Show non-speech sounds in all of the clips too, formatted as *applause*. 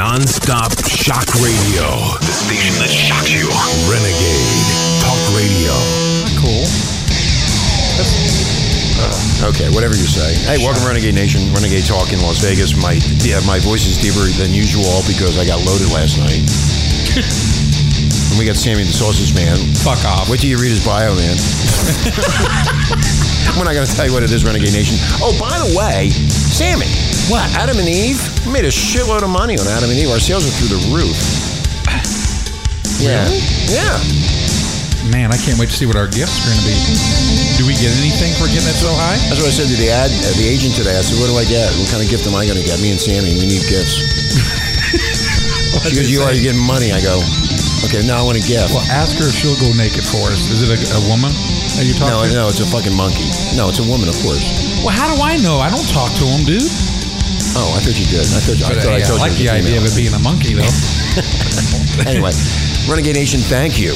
Non-stop shock radio. The station that shocks you. Renegade Talk Radio. Cool. Uh, okay, whatever you say. Hey, welcome Renegade Nation, Renegade Talk in Las Vegas. My yeah, my voice is deeper than usual because I got loaded last night. *laughs* and we got Sammy the Sausage Man. Fuck off. Wait till you read his bio, man. *laughs* We're not going to tell you what it is, Renegade Nation. Oh, by the way, Sammy. What? Adam and Eve made a shitload of money on Adam and Eve. Our sales are through the roof. *sighs* Yeah. Yeah. Man, I can't wait to see what our gifts are going to be. Do we get anything for getting it so high? That's what I said to the ad, uh, the agent today. I said, "What do I get? What kind of gift am I going to get?" Me and Sammy, we need gifts. *laughs* she goes, "You are you getting money?" I go, "Okay, now I want a gift." Well, ask her if she'll go naked for us. Is it a, a woman that you talk no, to? no, it's a fucking monkey. No, it's a woman, of course. Well, how do I know? I don't talk to them, dude. Oh, I thought you did. I thought, I, thought I uh, yeah, told I like you. the it was a idea of it being a monkey, though. *laughs* anyway, Renegade Nation, thank you.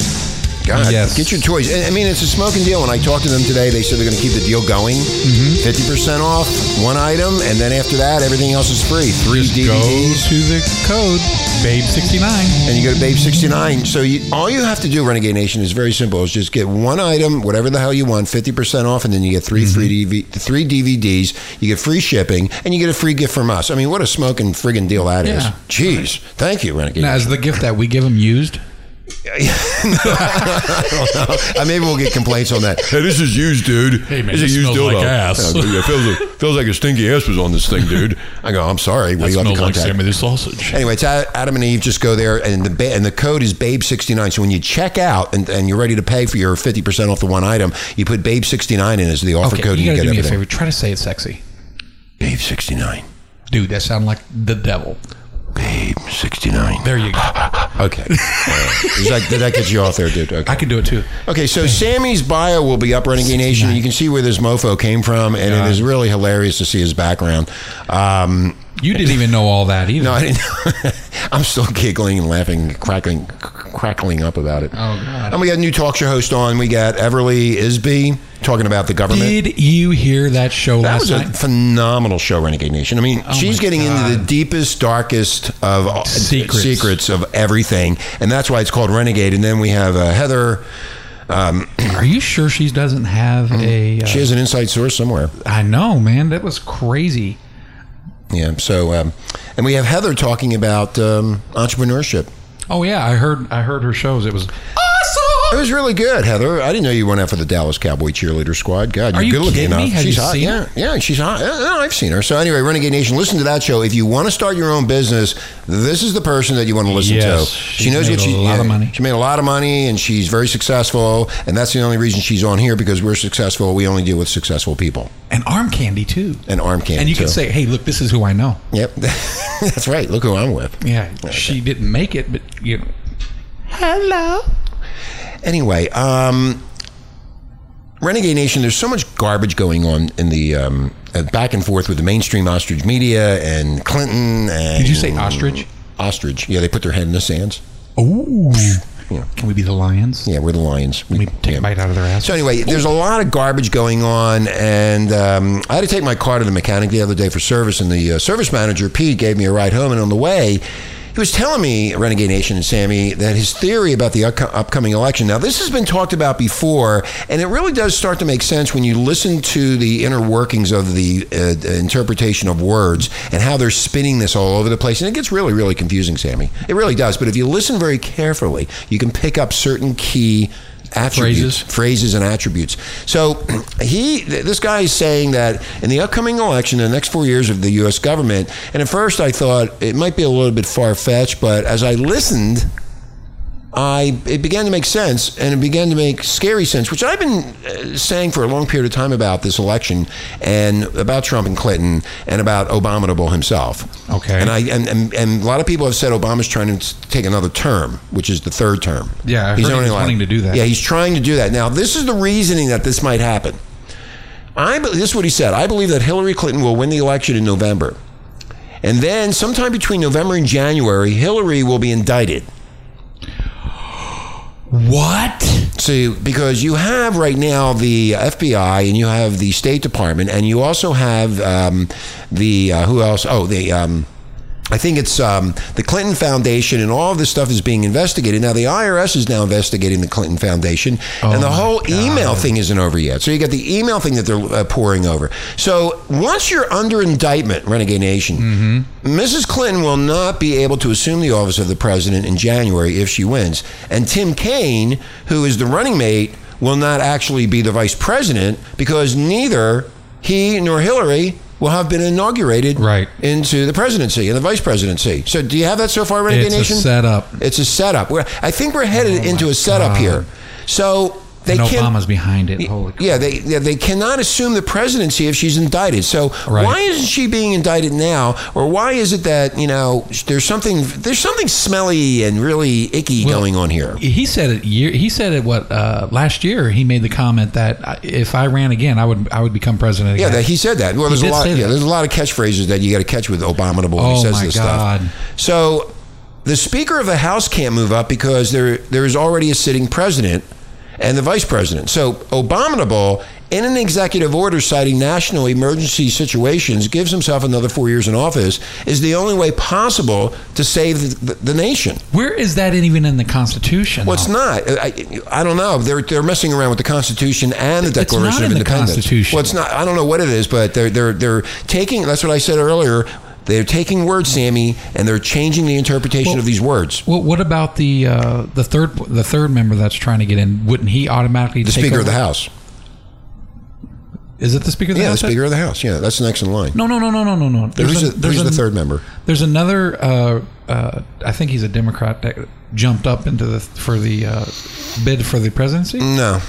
God, Yes. get your toys. I mean, it's a smoking deal. When I talked to them today, they said they're going to keep the deal going. Mm-hmm. 50 percent off one item, and then after that, everything else is free. Three Just go to the code, Babe69. and you go to Babe 69. So you, all you have to do, Renegade Nation, is very simple. Is just get one item, whatever the hell you want, 50% off, and then you get 3 Mm-hmm. three, DV, three DVDs. You get free shipping, and you get a free gift from us. I mean, what a smoking friggin' deal that is. Yeah. Jeez. Thank you, Renegade Now, is the gift that we give them used? *laughs* Uh, maybe we'll get complaints on that. Hey, this is used, dude. Hey, man, this this is used smells dildo. like ass. Yeah, it feels, feels like a stinky ass was on this thing, dude. I go, I'm sorry. Well, you have to contact. the sausage. Anyway, it's A- Adam and Eve. Just go there, and the ba- and the code is Babe69. So when you check out and, and you're ready to pay for your 50% off the one item, you put Babe69 in as the offer Okay, code, you and gotta you do get me a everything. favor. Try to say it sexy. Babe69. Dude, that sounds like the devil. Babe69. There you go. *laughs* Okay. Is that, did that get you off there, dude? Okay. I can do it too. Okay, so Sammy's bio will be up Renegade Nation. You can see where this mofo came from, and it is really hilarious to see his background. Um, You didn't even know all that either. no, I didn't. *laughs* I'm still giggling and laughing, crackling, crackling up about it. Oh, God. And we got a new talk show host on. We got Everly Isby talking about the government. Did you hear that show that last was a night? phenomenal show, Renegade Nation. I mean, she's my getting into the deepest, darkest of uh, Secrets. secrets of everything, and that's why it's called Renegade. And then we have uh, Heather. Um, *clears throat* Are you sure she doesn't have a? Uh, she has an inside source somewhere. I know, man. That was crazy. Yeah. So, um, and we have Heather talking about um, entrepreneurship. Oh yeah, I heard. I heard her shows. It was oh, It was really good, Heather. I didn't know you went out for the Dallas Cowboy cheerleader squad. God, you're Are you good looking kidding enough. me? Have she's you hot. seen yeah, her? yeah, she's hot. Yeah, no, I've seen her. So anyway, Renegade Nation, listen to that show. If you want to start your own business, this is the person that you want to listen Yes, to. She she's knows made what a she lot of money. She made a lot of money, and she's very successful. And that's the only reason she's on here because we're successful. We only deal with successful people and arm candy too. and arm candy. And you too. can say, "Hey, look, this is who I know." "Yep, *laughs* that's right. Look who I'm with." Yeah, she didn't make it, but you. know. Hello. Anyway, um, Renegade Nation, there's so much garbage going on in the um, uh, back and forth with the mainstream ostrich media and Clinton. And Did you say ostrich? Ostrich. Yeah, they put their head in the sands. Ooh. Yeah. Can we be the lions? Yeah, we're the lions. Can we take yeah. a bite out of their ass? So anyway, there's a lot of garbage going on, and um, I had to take my car to the mechanic the other day for service, and the uh, service manager Pete gave me a ride home, and on the way. He was telling me, Renegade Nation and Sammy, that his theory about the upco- upcoming election. Now, this has been talked about before, and it really does start to make sense when you listen to the inner workings of the uh, interpretation of words and how they're spinning this all over the place. And it gets really, really confusing, Sammy. It really does. But if you listen very carefully, you can pick up certain key attributes, Phrases. phrases and attributes. So *clears throat* he, this guy is saying that in the upcoming election, in the next four years of the U.S. government, and at first I thought it might be a little bit far fetched, but as I listened, I it began to make sense, and it began to make scary sense, which I've been uh, saying for a long period of time about this election and about Trump and Clinton and about Obama himself. Okay. and I and, and, and a lot of people have said Obama's trying to take another term, which is the third term. Yeah, I heard he only wanting to do that. Yeah, he's trying to do that. Now, this is the reasoning that this might happen. I this is what he said. I believe that Hillary Clinton will win the election in November. And then sometime between November and January, Hillary will be indicted. What? See, because you have right now the FBI and you have the State Department and you also have um, the uh, who else? Oh, the um, I think it's um, the Clinton Foundation and all of this stuff is being investigated. Now, the IRS is now investigating the Clinton Foundation, and the Oh whole email thing isn't over yet. So you got the email thing that they're uh, pouring over. So once you're under indictment, Renegade Nation, Mm-hmm. Mrs. Clinton will not be able to assume the office of the president in January if she wins. And Tim Kaine, who is the running mate, will not actually be the vice president because neither he nor Hillary will have been inaugurated Right. into the presidency and the vice presidency. So do you have that so far, Renegade It's a setup. It's a setup. We're, I think we're headed Oh, into a setup God. here. So they and. Obama's behind it. Holy. Yeah, they yeah, they cannot assume the presidency if she's indicted. So Right. why isn't she being indicted now, or why is it that you know there's something there's something smelly and really icky Well, going on here? He said it. Year, he said it. What uh, last year? He made the comment that uh, if I ran again, I would I would become president Yeah, that he said that. Well, there's a lot. Yeah, there's a lot of catchphrases that you got to catch with Abominable when he Oh, says my this God. stuff. So the Speaker of the House can't move up because there there is already a sitting president and the vice president. So Abominable, in an executive order citing national emergency situations, gives himself another four years in office. Is the only way possible to save the, the, the nation. Where is that even in the Constitution? Well, it's not. I, I don't know. They're they're messing around with the Constitution and the Declaration It's not of in the Independence. Constitution. Well, it's not. I don't know what it is, but they're they're they're taking. That's what I said earlier. They're taking words, Sammy, and they're changing the interpretation Well- of these words. Well, what about the uh, the third the third member that's trying to get in? Wouldn't he automatically The Speaker of the? House. Is it the Speaker of the house? Yeah, the? Speaker of the House. Yeah, that's next in line. No, no, no, no, no, no, no. Who's, a- the, who's the third member? There's another. Uh, uh, I think he's a Democrat that jumped up into the for the uh, bid for the presidency. No.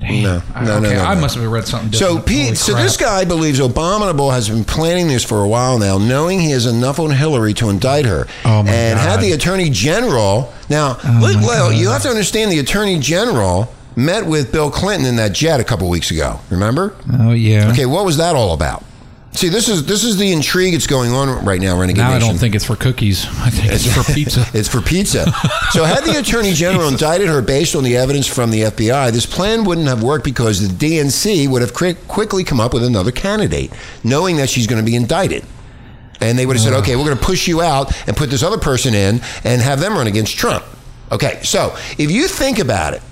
Damn. No, I- no, no, okay, no, I no. must have read something. So Different. Pete, so this guy believes Abominable has been planning this for a while now, knowing he has enough on Hillary to indict her, Oh, my and had the Attorney General. Now, Oh, let- well, God. you have to understand the Attorney General met with Bill Clinton in that jet a couple weeks ago. Remember? Oh yeah. Okay, what was that all about? See, this is this is the intrigue that's going on right now, Renegade Now I Nation. don't think it's for cookies. *laughs* I think it's for *laughs* pizza. It's for pizza. so, had the attorney general *laughs* indicted her based on the evidence from the FBI, this plan wouldn't have worked because the DNC would have quick, quickly come up with another candidate, knowing that she's going to be indicted. And they would have said, okay, we're going to push you out and put this other person in and have them run against Trump. Okay, so if you think about it,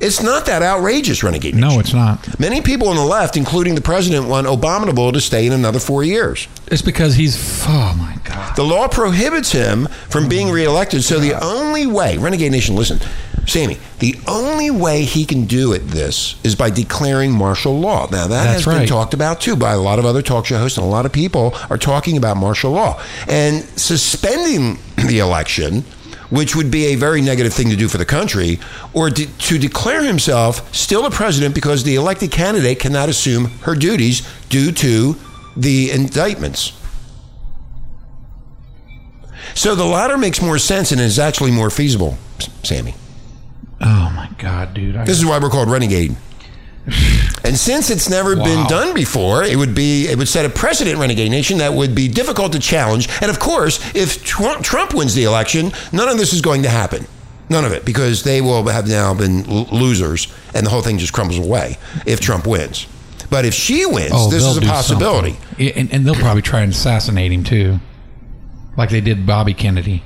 it's not that outrageous, Renegade. Nation. No, it's not. Many people on the left, including the president, want Abominable to stay in another four years. It's because he's. Oh my god. The law prohibits him from being reelected. So the only way, Renegade Nation, listen, Sammy, the only way he can do it, this, is by declaring martial law. Now, that That's has been talked about too by a lot of other talk show hosts, and a lot of people are talking about martial law. And suspending the election, which would be a very negative thing to do for the country, or de- to declare himself still the president because the elected candidate cannot assume her duties due to the indictments. So the latter makes more sense and is actually more feasible, Sammy. Oh my god, dude. I, This is why we're called renegade. And since it's never been done before, it would be it would set a precedent, renegade nation, that would be difficult to challenge. And of course, if Trump, Trump wins the election, none of this is going to happen. None of it, because they will have now been l- losers, and the whole thing just crumbles away if Trump wins. But if she wins, oh, this is a possibility. and, and they'll probably try and assassinate him too, like they did Bobby Kennedy.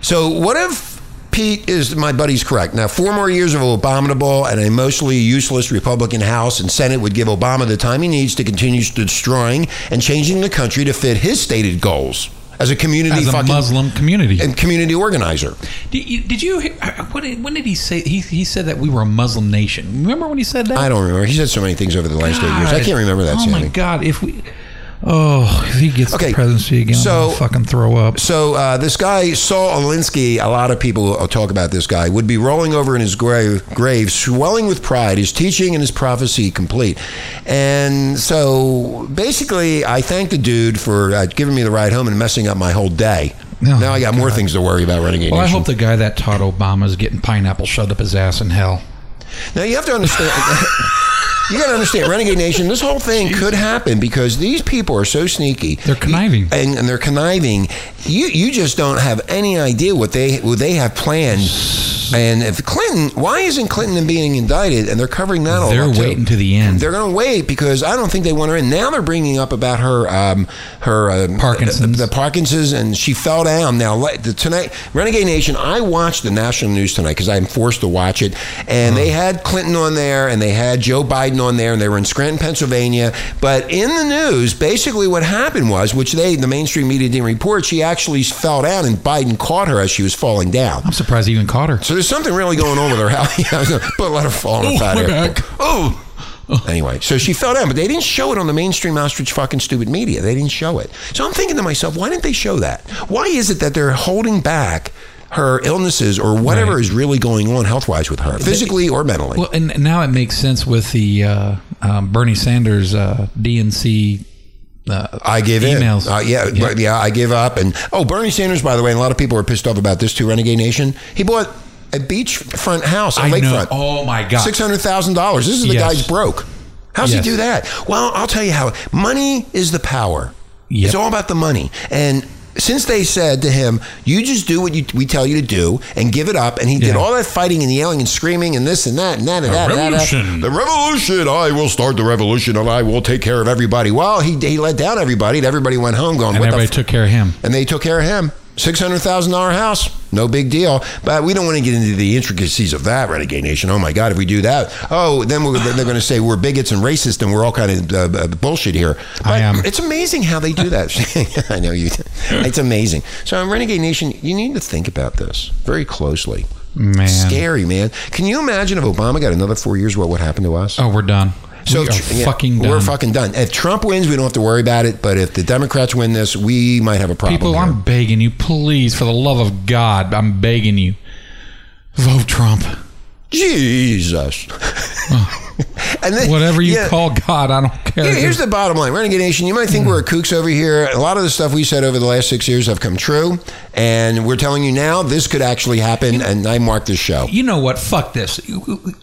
So what if Pete is my buddy's correct? Now, four more years of abominable and a mostly useless Republican House and Senate would give Obama the time he needs to continue destroying and changing the country to fit his stated goals as a community As a fucking Muslim community. and community organizer. Did you, did you uh, what when did he say he, he said that we were a Muslim nation? Remember when he said that? I don't remember. He said so many things over the last eight years. I can't remember that. Oh my god! If we, oh, if he gets Okay, the presidency again, so- I'll fucking throw up. So uh, this guy Saul Alinsky, a lot of people talk about this guy, would be rolling over in his grave, grave, swelling with pride, his teaching and his prophecy complete. And so basically, I thank the dude for uh, giving me the ride home and messing up my whole day. Now I got more things to worry about running Well, I hope the guy that taught Obama is getting pineapple shoved up his ass in hell. Now you have to understand. *laughs* you got to understand, Renegade Nation. This whole thing could happen because these people are so sneaky. They're conniving. and, and they're conniving. You you just don't have any idea what they what they have planned And if Clinton, why isn't Clinton being indicted? And they're covering that all They're up, too. waiting to the end. They're going to wait because I don't think they want her in. Now they're bringing up about her, um, her uh, Parkinson's. the, the Parkinson's, and she fell down. Now like, the, tonight, Renegade Nation, I watched the national news tonight because I'm forced to watch it, and they had Clinton on there, and they had Joe Biden on there, and they were in Scranton, Pennsylvania. But in the news, basically what happened was, which they, the mainstream media didn't report, she actually fell down, and Biden caught her as she was falling down. I'm surprised he even caught her. So there's something really going on with her health. *laughs* Yeah, I but let her fall on Oh, her fat my hair. back. Oh. Anyway, so she fell down, but they didn't show it on the mainstream ostrich fucking stupid media. They didn't show it. So I'm thinking to myself, why didn't they show that? Why is it that they're holding back her illnesses or whatever Right. is really going on health wise with her, physically or mentally? Well, and now it makes sense with the uh, um, Bernie Sanders uh, DNC. Uh, I give emails. in. Uh, yeah, Yeah. yeah, I give up. And oh, Bernie Sanders, by the way, and a lot of people are pissed off about this too. Renegade Nation. He bought a beachfront house, know. lakefront. Oh my god. Six hundred thousand dollars. This is the Yes. guy's broke. How's Yes. he do that? Well, I'll tell you how. Money is the power. Yep. It's all about the money. And since they said to him, "You just do what you, we tell you to do and give it up," and he did Yeah. all that fighting and yelling and screaming and this and that and that and that. and that, revolution. The revolution. I will start the revolution and I will take care of everybody. Well, he he let down everybody. and Everybody went home going, and "What the everybody f-" took care of him. and they took care of him. Six hundred thousand dollar house, no big deal. But we don't want to get into the intricacies of that, Renegade Nation. Oh my God, if we do that, oh, then, we're, they're going to say we're bigots and racist and we're all kind of uh, uh, bullshit here. But I am. It's amazing how they do that. *laughs* I know you. It's amazing. So, Renegade Nation, you need to think about this very closely. Man. Scary, man. Can you imagine if Obama got another four years? What would happen to us? Oh, we're done. So we are tr- yeah, fucking done. We're fucking done. If Trump wins, we don't have to worry about it. But if the Democrats win this, we might have a problem. People, here. I'm begging you, please, for the love of God, I'm begging you, vote Trump. Jesus. And then, Whatever you yeah, call God, I don't care. Here- here's the bottom line, Renegade Nation. You might think we're kooks over here. A lot of the stuff we said over the last six years have come true, and we're telling you now this could actually happen. And I marked this show. you know what? Fuck this.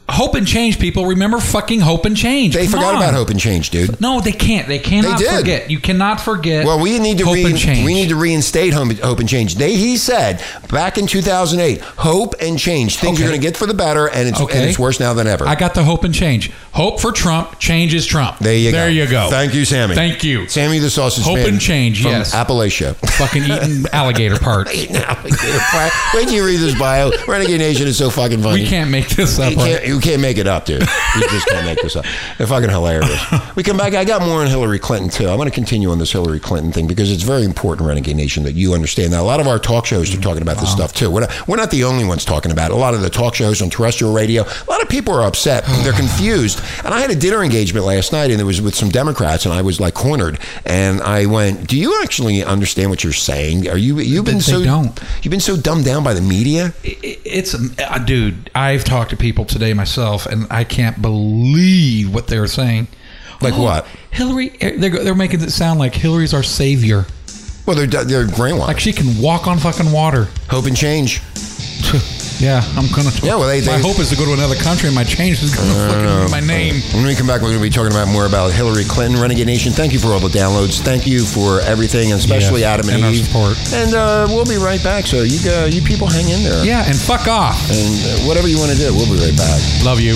Hope and change, people. Remember fucking hope and change. They Come forgot on. about hope and change, dude. No, they can't. They cannot They did. forget. You cannot forget. Well, we need to hope re- and change. we need to reinstate hope, hope and change. They, he said back in 2008, hope and change. Things Okay. are going to get for the better, and it's Okay. and it's worse now than ever. I got the hope and change. Hope for Trump, changes Trump. there you go. There you go. Thank you, Sammy. Thank you. Sammy the sausage Hope man and change, from yes. Appalachia. Fucking eating *laughs* alligator parts. Now, Wait till you read this bio. Renegade Nation is so fucking funny. We can't make this up. You can't, you can't make it up, dude. You just can't make this up. They're fucking hilarious. We come back. I got more on Hillary Clinton too. I'm going to continue on this Hillary Clinton thing because it's very important, Renegade Nation, that you understand that. A lot of our talk shows are talking about this stuff too. We're not, we're not the only ones talking about it. A lot of the talk shows on terrestrial radio. A lot of people are upset. They're confused. And I had a dinner engagement last night, and it was with some Democrats, and I was like cornered. And I went, "Do you actually understand what you're saying? Are you you've been They so don't. you've been so dumbed down by the media?" It- it's uh, dude. I've talked to people today myself, and I can't believe what they're saying. Like what? Hillary? eh, They're, they're making it sound like Hillary's our savior. Well, they're they're brainwashed. Like she can walk on fucking water. Hope and change. *laughs* Yeah, I'm gonna. Yeah, well, they- my they- hope is to go to another country, and my change is gonna fucking be my name. When we come back, we're going to be talking about more about Hillary Clinton, Renegade Nation. Thank you for all the downloads. Thank you for everything, and especially Yes, Adam and, and our Eve. support. And uh, we'll be right back. So you uh, you people hang in there. Yeah, and fuck off. And uh, whatever you want to do, we'll be right back. Love you.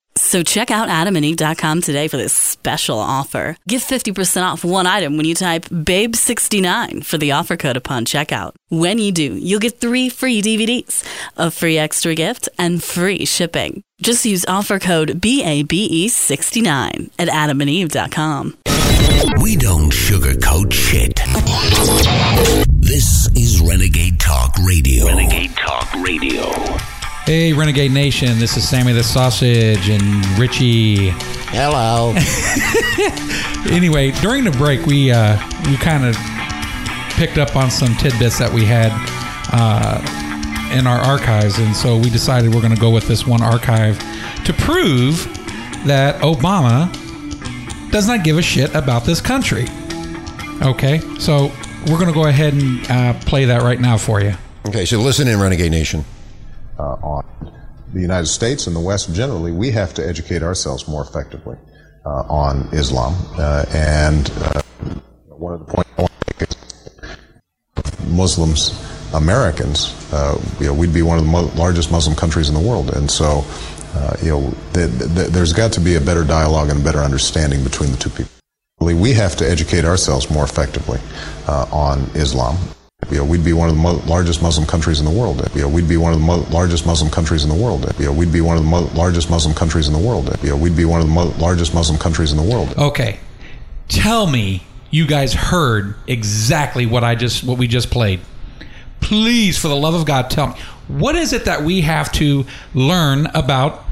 So check out adamandeve.com today for this special offer. Get 50% off one item when you type BABE69 for the offer code upon checkout. When you do, you'll get three free DVDs, a free extra gift, and free shipping. Just use offer code BABE69 at adamandeve.com. We don't sugarcoat shit. This is Renegade Talk Radio. Renegade Talk Radio. Hey, Renegade Nation. This is Sammy the Sausage and Richie. Hello. *laughs* Anyway, during the break, we uh, we kind of picked up on some tidbits that we had uh, in our archives, and so we decided we're going to go with this one archive to prove that Obama does not give a shit about this country. Okay, so we're going to go ahead and uh, play that right now for you. okay, so listen in, Renegade Nation. Uh, on the United States and the West generally, we have to educate ourselves more effectively uh, on Islam. Uh, and one of the points I want to make is Muslims, Americans, you know, we'd be one of the mo- largest Muslim countries in the world. And so, you know, th- th- there's got to be a better dialogue and a better understanding between the two people. We have to educate ourselves more effectively uh, on Islam. You know, we'd be one of the mo- largest Muslim countries in the world. You know, we'd be one of the mo- largest Muslim countries in the world. You know, we'd be one of the mo- largest Muslim countries in the world. You know, we'd be one of the mo- largest Muslim countries in the world. Okay, tell me you guys heard exactly what I just what we just played. Please, for the love of God, tell me what is it that we have to learn about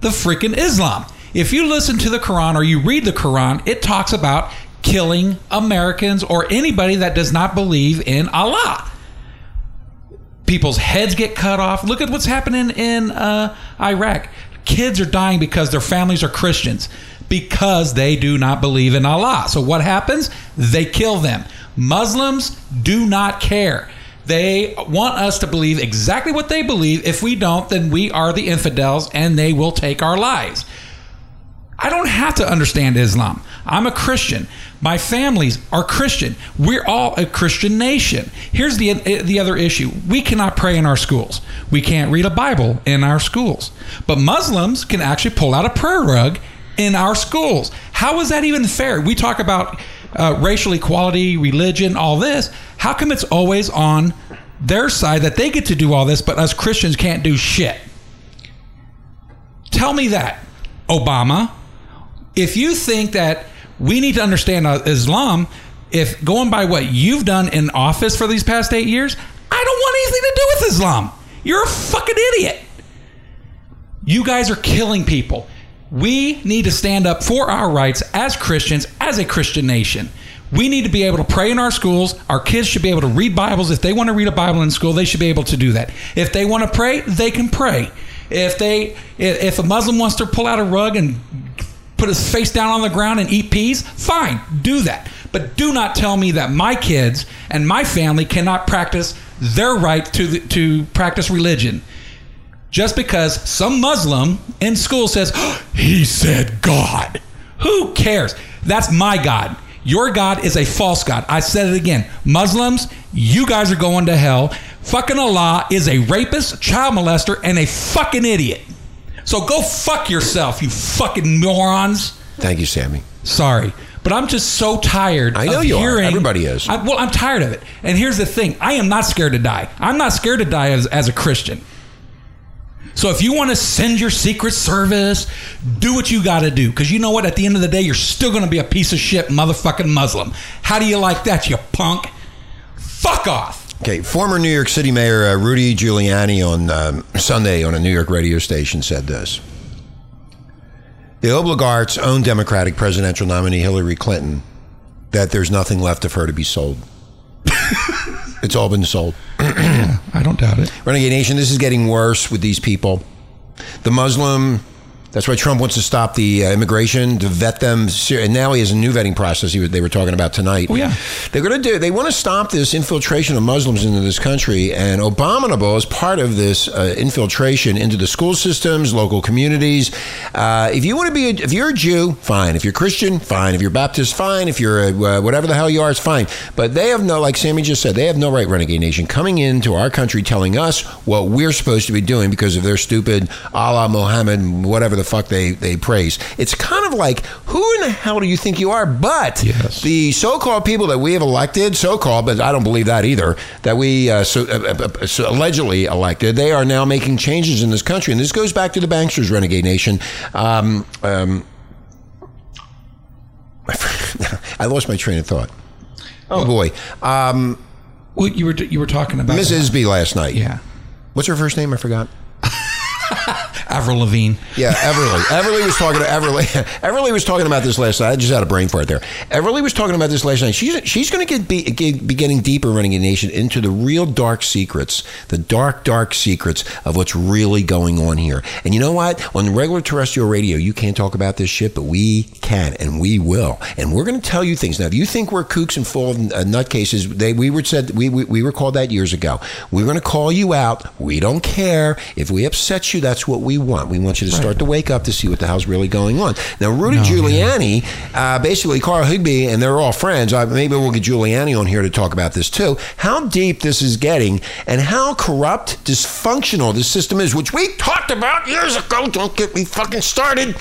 the freaking Islam? If you listen to the Quran or you read the Quran, it talks about killing Americans or anybody that does not believe in Allah. People's heads get cut off. Look at what's happening in uh, Iraq. Kids are dying because their families are Christians because they do not believe in Allah. So what happens? They kill them. Muslims do not care. They want us to believe exactly what they believe. If we don't, then we are the infidels and they will take our lives. I don't have to understand Islam. I'm a Christian. My families are Christian. We're all a Christian nation. Here's the the other issue. We cannot pray in our schools. We can't read a Bible in our schools. But Muslims can actually pull out a prayer rug in our schools. How is that even fair? We talk about uh, racial equality, religion, all this. How come it's always on their side that they get to do all this, but us Christians can't do shit? Tell me that, Obama if you think that we need to understand uh, Islam, if going by what you've done in office for these past eight years, I don't want anything to do with Islam. You're a fucking idiot. You guys are killing people. We need to stand up for our rights as Christians, as a Christian nation. We need to be able to pray in our schools. Our kids should be able to read Bibles. If they want to read a Bible in school, they should be able to do that. If they want to pray, they can pray. If they if a Muslim wants to pull out a rug and put his face down on the ground and eat peas, fine, do that. But do not tell me that my kids and my family cannot practice their right to the, to practice religion. Just because some Muslim in school says, "Oh, *gasps* he said God. Who cares? That's my God. Your God is a false God. I said it again. Muslims, you guys are going to hell. Fucking Allah is a rapist, child molester, and a fucking idiot. So go fuck yourself, you fucking morons. Thank you, Sammy. Sorry, but I'm just so tired. I know of you are. hearing, Everybody is. I, well, I'm tired of it. And here's the thing: I am not scared to die. I'm not scared to die as, as a Christian. So if you want to send your Secret Service, do what you got to do. Because you know what? At the end of the day, you're still going to be a piece of shit motherfucking Muslim. How do you like that, you punk? Fuck off. Okay, former New York City Mayor uh, Rudy Giuliani on um, Sunday on a New York radio station said this. The oligarch's own Democratic presidential nominee, Hillary Clinton, that there's nothing left of her to be sold. *laughs* it's all been sold. *clears throat* I don't doubt it. Renegade Nation, this is getting worse with these people. The Muslim, that's why Trump wants to stop the uh, immigration, to vet them. And now he has a new vetting process he, they were talking about tonight. Oh, yeah. They're going to do, they want to stop this infiltration of Muslims into this country. And Abominable is part of this uh, infiltration into the school systems, local communities. Uh, if you want to be, a, if you're a Jew, fine. If you're Christian, fine. If you're Baptist, fine. If you're a, uh, whatever the hell you are, it's fine. But they have no, like Sammy just said, they have no right, Renegade Nation, coming into our country telling us what we're supposed to be doing because of their stupid Allah, Mohammed, whatever the the fuck they, they praise. It's kind of like, who in the hell do you think you are? But Yes. the so called people that we have elected, so called, but I don't believe that either, that we uh, so, uh, uh, so allegedly elected, they are now making changes in this country. And this goes back to the Banksters Renegade Nation. Um, um, *laughs* I lost my train of thought. Oh boy, um, Well, you were you were talking about Miss Isby last night. Yeah, What's her first name? I forgot. *laughs* Avril Lavigne. Yeah, Everly. Everly was talking to Everly. *laughs* Everly was talking about this last night. I just had a brain fart there. Everly was talking about this last night. She's she's going to get be, be getting deeper, Renegade Nation into the real dark secrets, the dark dark secrets of what's really going on here. And you know what? On regular terrestrial radio, you can't talk about this shit, but we can and we will. And we're going to tell you things. Now, if you think we're kooks and full of uh, nutcases, they we were said we, we we were called that years ago. We're going to call you out. We don't care if we upset you. That's what we want. We want you to start to wake up to see what the hell's really going on. Now, Rudy Giuliani, uh, basically Carl Higbie, and they're all friends. Uh, maybe we'll get Giuliani on here to talk about this too. How deep this is getting, and how corrupt, dysfunctional this system is, which we talked about years ago. Don't get me fucking started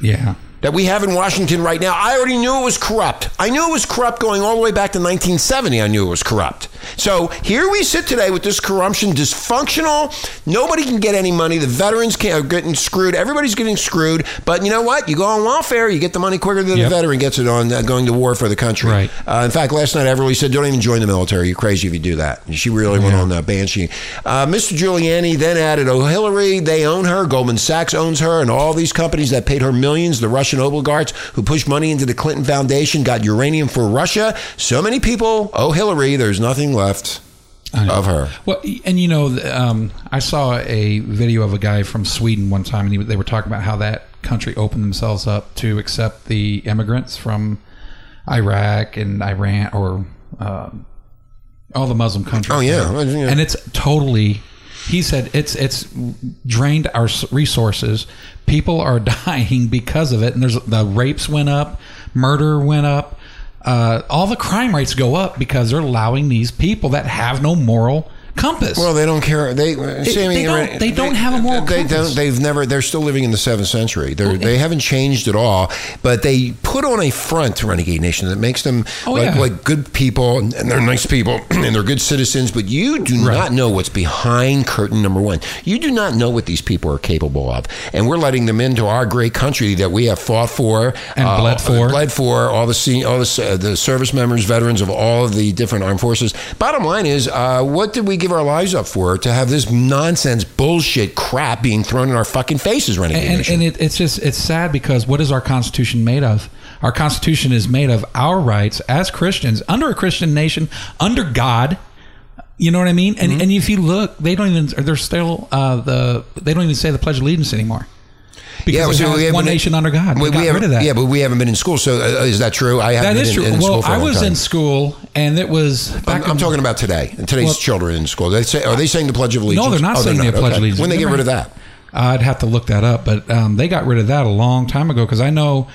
Yeah. that we have in Washington right now. I already knew it was corrupt. I knew it was corrupt going all the way back to 1970. I knew it was corrupt. So here we sit today with this corruption, dysfunctional. Nobody can get any money. The veterans can't, are getting screwed. Everybody's getting screwed. But you know what? You go on welfare, you get the money quicker than Yep. the veteran gets it on uh, going to war for the country. Right. Uh, in fact, last night Everly said, "Don't even join the military. You're crazy if you do that." And she really went on that banshee. Uh, Mr. Giuliani then added, "Oh, Hillary, they own her. Goldman Sachs owns her, and all these companies that paid her millions. The Russian oligarchs who pushed money into the Clinton Foundation got uranium for Russia. So many people. Oh, Hillary, there's nothing left of her. Well, and you know, um, I saw a video of a guy from Sweden one time, and he, they were talking about how that country opened themselves up to accept the immigrants from Iraq and Iran or um, all the Muslim countries. Oh, yeah. Well, yeah. and it's totally. He said it's it's drained our resources. People are *laughs* dying because of it, and there's the rapes went up, murder went up. Uh, all the crime rates go up because they're allowing these people that have no moral compass. Well, they don't care. They, Sammy, they don't- they don't have a moral They compass. don't. They've never. They're still living in the seventh century. They're, they haven't changed at all. But they put on a front to Renegade Nation that makes them Oh, like, yeah. like good people, and they're nice people, *clears throat* and they're good citizens. But you do not know what's behind curtain number one. You do not know what these people are capable of, and we're letting them into our great country that we have fought for And bled for. bled for all the all the, uh, the service members, veterans of all of the different armed forces. Bottom line is, uh, what did we give our lives up for to have this nonsense, bullshit crap being thrown in our fucking faces, Renegade and, Nation? and it, it's just it's sad because what is our constitution made of our constitution is made of our rights as christians under a christian nation under god you know what i mean and, Mm-hmm. and if you look they don't even they're still uh, the they don't even say the pledge of allegiance anymore because it so we haven't one nation under god we, got haven't- rid of that Yeah, but we haven't been in school. So uh, is that true? I haven't that been in, true in school well i was in school and it was I'm, I'm talking about today. Today's Well- children in school. They say, are they saying the Pledge of Allegiance? No, they're not Oh, saying the Pledge of Allegiance. When they get rid of that? I'd have to look that up, but um, they got rid of that a long time ago because I know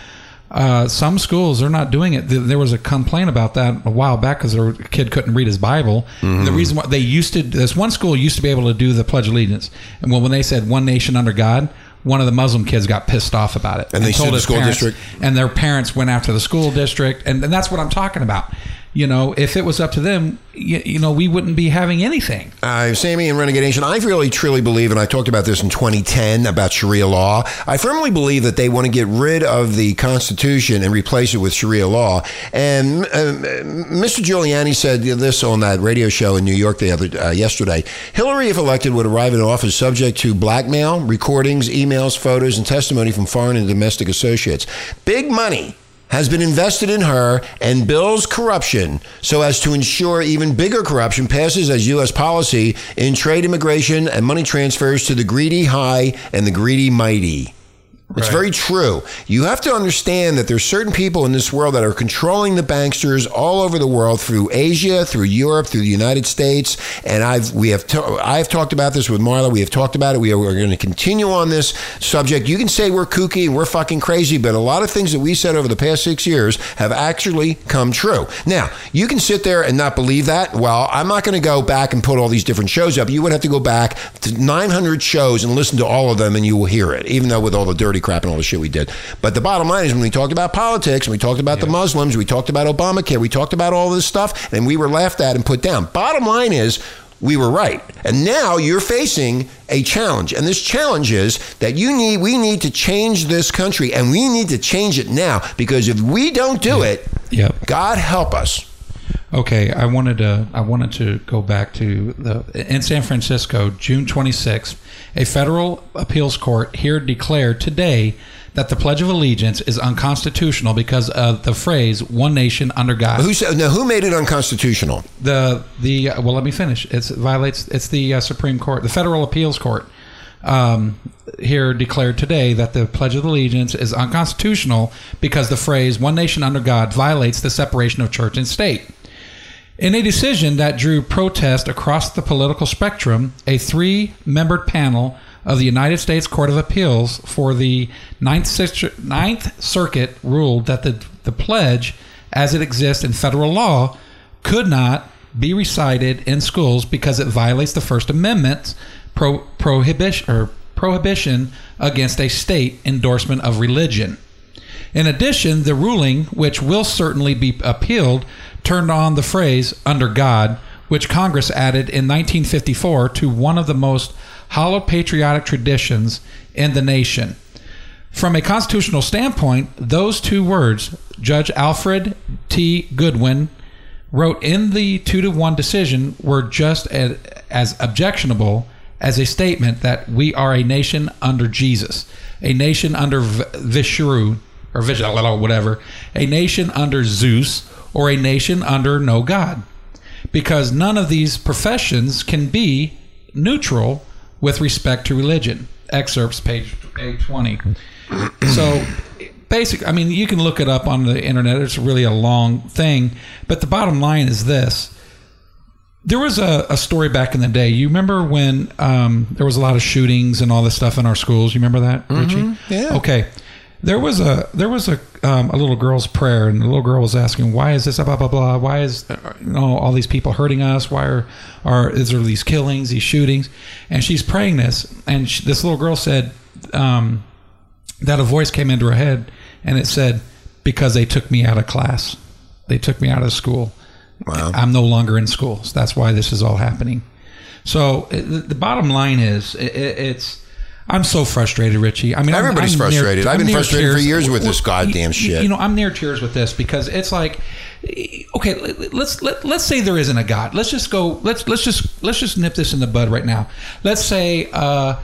uh, some schools are not doing it. There was a complaint about that a while back because their kid couldn't read his Bible. Mm-hmm. The reason why they used to, this one school used to be able to do the Pledge of Allegiance, and well, when they said "One Nation under God," one of the Muslim kids got pissed off about it, And they sued the school parents, district? and their parents went after the school district, and, and that's what I'm talking about. You know, if it was up to them, you, you know, we wouldn't be having anything. Uh, Sammy and Renegade Nation, I really truly believe, and I talked about this in 2010 about Sharia law. I firmly believe that they want to get rid of the Constitution and replace it with Sharia law. And uh, Mr. Giuliani said this on that radio show in New York the other uh, yesterday. Hillary, if elected, would arrive in office subject to blackmail, recordings, emails, photos, and testimony from foreign and domestic associates. Big money has been invested in her and Bill's corruption so as to ensure even bigger corruption passes as U.S. policy in trade, immigration, and money transfers to the greedy high and the greedy mighty. It's very true. You have to understand that there's certain people in this world that are controlling the banksters all over the world through Asia, through Europe, through the United States. And I've we have to, I've talked about this with Marla. We have talked about it. We are we're going to continue on this subject. You can say we're kooky and we're fucking crazy, but a lot of things that we said over the past six years have actually come true. Now you can sit there and not believe that. Well, I'm not going to go back and put all these different shows up. You would have to go back to 900 shows and listen to all of them, and you will hear it, even though with all the dirty crap and all the shit we did. But the bottom line is when we talked about politics, and we talked about the Muslims, we talked about Obamacare, we talked about all this stuff, and we were laughed at and put down. Bottom line is we were right. And now you're facing a challenge. And this challenge is that you need we need to change this country and we need to change it now because if we don't do it, Yep. God help us. Okay, I wanted to I wanted to go back to the in San Francisco, June 26th, a federal appeals court here declared today that the Pledge of Allegiance is unconstitutional because of the phrase "One Nation under God." Who said now who made it unconstitutional? the the well, let me finish. It's, it violates. It's the uh, Supreme Court, the Federal Appeals Court, um, here declared today that the Pledge of Allegiance is unconstitutional because the phrase "One Nation under God" violates the separation of church and state. In a decision that drew protest across the political spectrum, a three membered panel of the United States Court of Appeals for the Ninth, Ninth Circuit ruled that the, the pledge, as it exists in federal law, could not be recited in schools because it violates the First Amendment's pro, prohibition, or prohibition against a state endorsement of religion. In addition, the ruling, which will certainly be appealed, turned on the phrase under God, which Congress added in 1954 to one of the most hollow patriotic traditions in the nation. From a constitutional standpoint, those two words, Judge Alfred T. Goodwin wrote in the two to one decision, were just a, as objectionable as a statement that we are a nation under Jesus, a nation under V- Vishnu or whatever, a nation under Zeus, or a nation under no God, because none of these professions can be neutral with respect to religion. Excerpts, page page twenty. So, basic. I mean, you can look it up on the internet. It's really a long thing, but the bottom line is this: there was a, a story back in the day. You remember when um, there was a lot of shootings and all this stuff in our schools? You remember that, Richie? Yeah. Okay. There was a there was a um, a little girl's prayer, and the little girl was asking, "Why is this blah blah blah? Why is uh, you know all these people hurting us? Why are are is there these killings, these shootings?" And she's praying this, and she, this little girl said um, that a voice came into her head, and it said, "Because they took me out of class, they took me out of school. Wow. I'm no longer in school. So that's why this is all happening." So it, the, the bottom line is, it, it's. I'm so frustrated, Richie. I mean, I'm- Everybody's I'm near- frustrated. I've been near frustrated for years with this goddamn you- shit. You know, I'm near tears with this because it's like, okay, let- let's let, let's say there isn't a God. Let's just go. Let's let's just let's just nip this in the bud right now. Let's say, uh,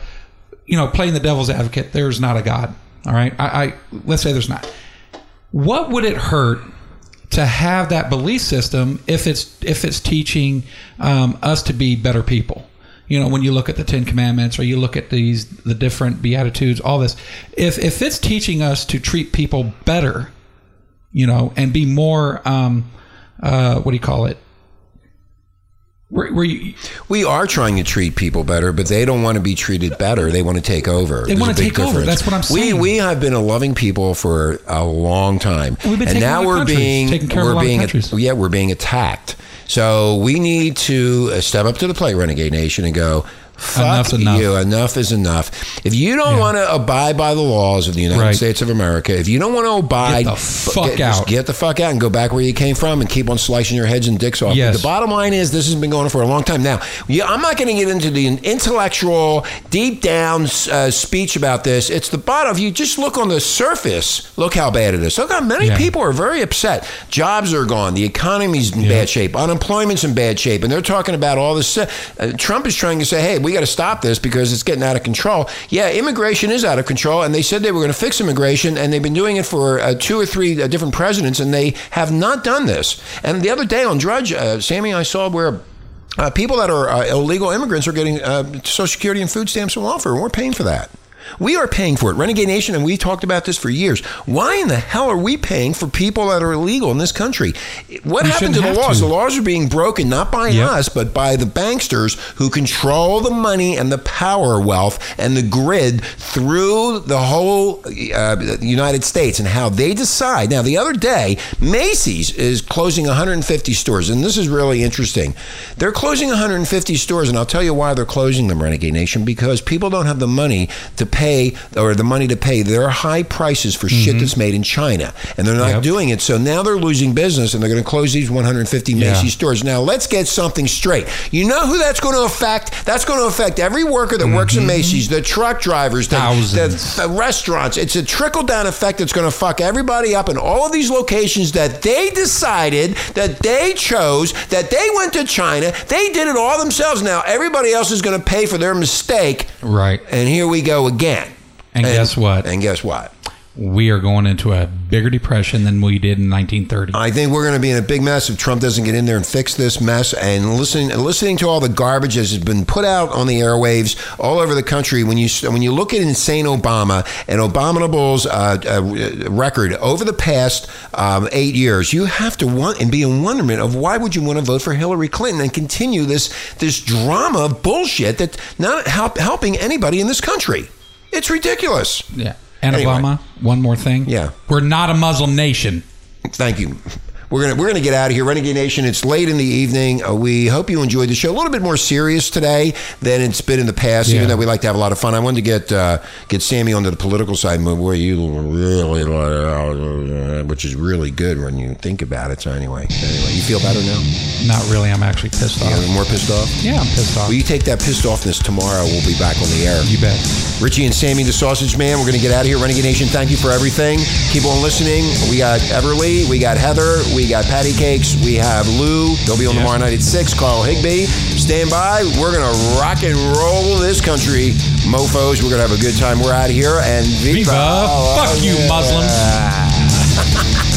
you know, playing the devil's advocate, there's not a God. All right, I, I let's say there's not. What would it hurt? To have that belief system, if it's if it's teaching um, us to be better people, you know, when you look at the Ten Commandments or you look at these the different beatitudes, all this, if if it's teaching us to treat people better, you know, and be more, um, uh, what do you call it? Where, where you, We are trying to treat people better, but they don't want to be treated better. They want to take over. They wanna take over. That's what I'm saying. We we have been a loving people for a long time, We've been and now we're being taking care we're a lot of being yeah we're being attacked. So we need to uh, step up to the plate, Renegade Nation, and go. Fuck Enough's enough." you. Enough is enough. If you don't want to abide by the laws of the United Right. States of America, if you don't want to abide, Get the fuck get, just out. Get the fuck out and go back where you came from and keep on slicing your heads and dicks off. Yes. The bottom line is this has been going on for a long time now. Yeah, I'm not going to get into the intellectual, deep down uh, speech about this. It's the bottom. If you just look on the surface, look how bad it is. Look how many Yeah. people are very upset. Jobs are gone. The economy's in bad shape. Unemployment's in bad shape. And they're talking about all this. Uh, Trump is trying to say, hey, we got to stop this because it's getting out of control. Yeah, immigration is out of control. And they said they were going to fix immigration. And they've been doing it for uh, two or three uh, different presidents. And they have not done this. And the other day on Drudge, uh, Sammy, I saw where. Uh, people that are uh, illegal immigrants are getting Social Security and food stamps and welfare, and we're paying for that. We are paying for it. Renegade Nation, and we talked about this for years. Why in the hell are we paying for people that are illegal in this country? What We happened to the laws? to. The laws are being broken not by Yep. us, but by the banksters who control the money and the power wealth and the grid through the whole uh, United States and how they decide. Now, the other day, Macy's is closing 150 stores, and this is really interesting. They're closing 150 stores, and I'll tell you why they're closing them, Renegade Nation, because people don't have the money to pay or the money to pay their high prices for shit that's made in China, and they're not Mm-hmm. Yep. doing it. So now they're losing business, and they're going to close these 150 Yeah. Macy's stores. Now, let's get something straight. You know who that's going to affect? That's going to affect every worker that works in Macy's, the truck drivers, the, the, Mm-hmm. The restaurants. It's a trickle down effect that's going to fuck everybody up in all of these locations that they decided, that they chose, that they went to China. They did it all themselves. Now, everybody else is going to pay for their mistake. Right. And here we go again. And guess what? And guess what? We are going into a bigger depression than we did in 1930. I think we're going to be in a big mess if Trump doesn't get in there and fix this mess. And listening, listening to all the garbage that has been put out on the airwaves all over the country. When you when you look at insane Obama and Abominable's uh, uh, record over the past um, eight years, you have to want and be in wonderment of why would you want to vote for Hillary Clinton and continue this this drama of bullshit that's not help, helping anybody in this country. It's ridiculous. yeah. And Anyway. Obama, one more thing. Yeah. We're not a Muslim nation. Thank you. We're gonna we're gonna get out of here, Renegade Nation. It's late in the evening. Uh, we hope you enjoyed the show. A little bit more serious today than it's been in the past. Yeah. Even though we like to have a lot of fun, I wanted to get uh, get Sammy onto the political side, where you really, uh, which is really good when you think about it. So anyway, anyway, you feel better now? Not really. I'm actually pissed off. Yeah, more pissed off. Yeah, I'm pissed off. Will you take that pissed offness tomorrow? We'll be back on the air. you bet. Richie and Sammy, the Sausage Man. We're going to get out of here. Renegade Nation, thank you for everything. Keep on listening. We got Everly, we got Heather, we got Patty Cakes, we have Lou. They'll be on Yeah. tomorrow night at 6. Carl Higbie. Stand by. We're going to rock and roll this country. Mofos, we're going to have a good time. We're out of here. And Viva. Viva. Fuck you, Muslims. *laughs*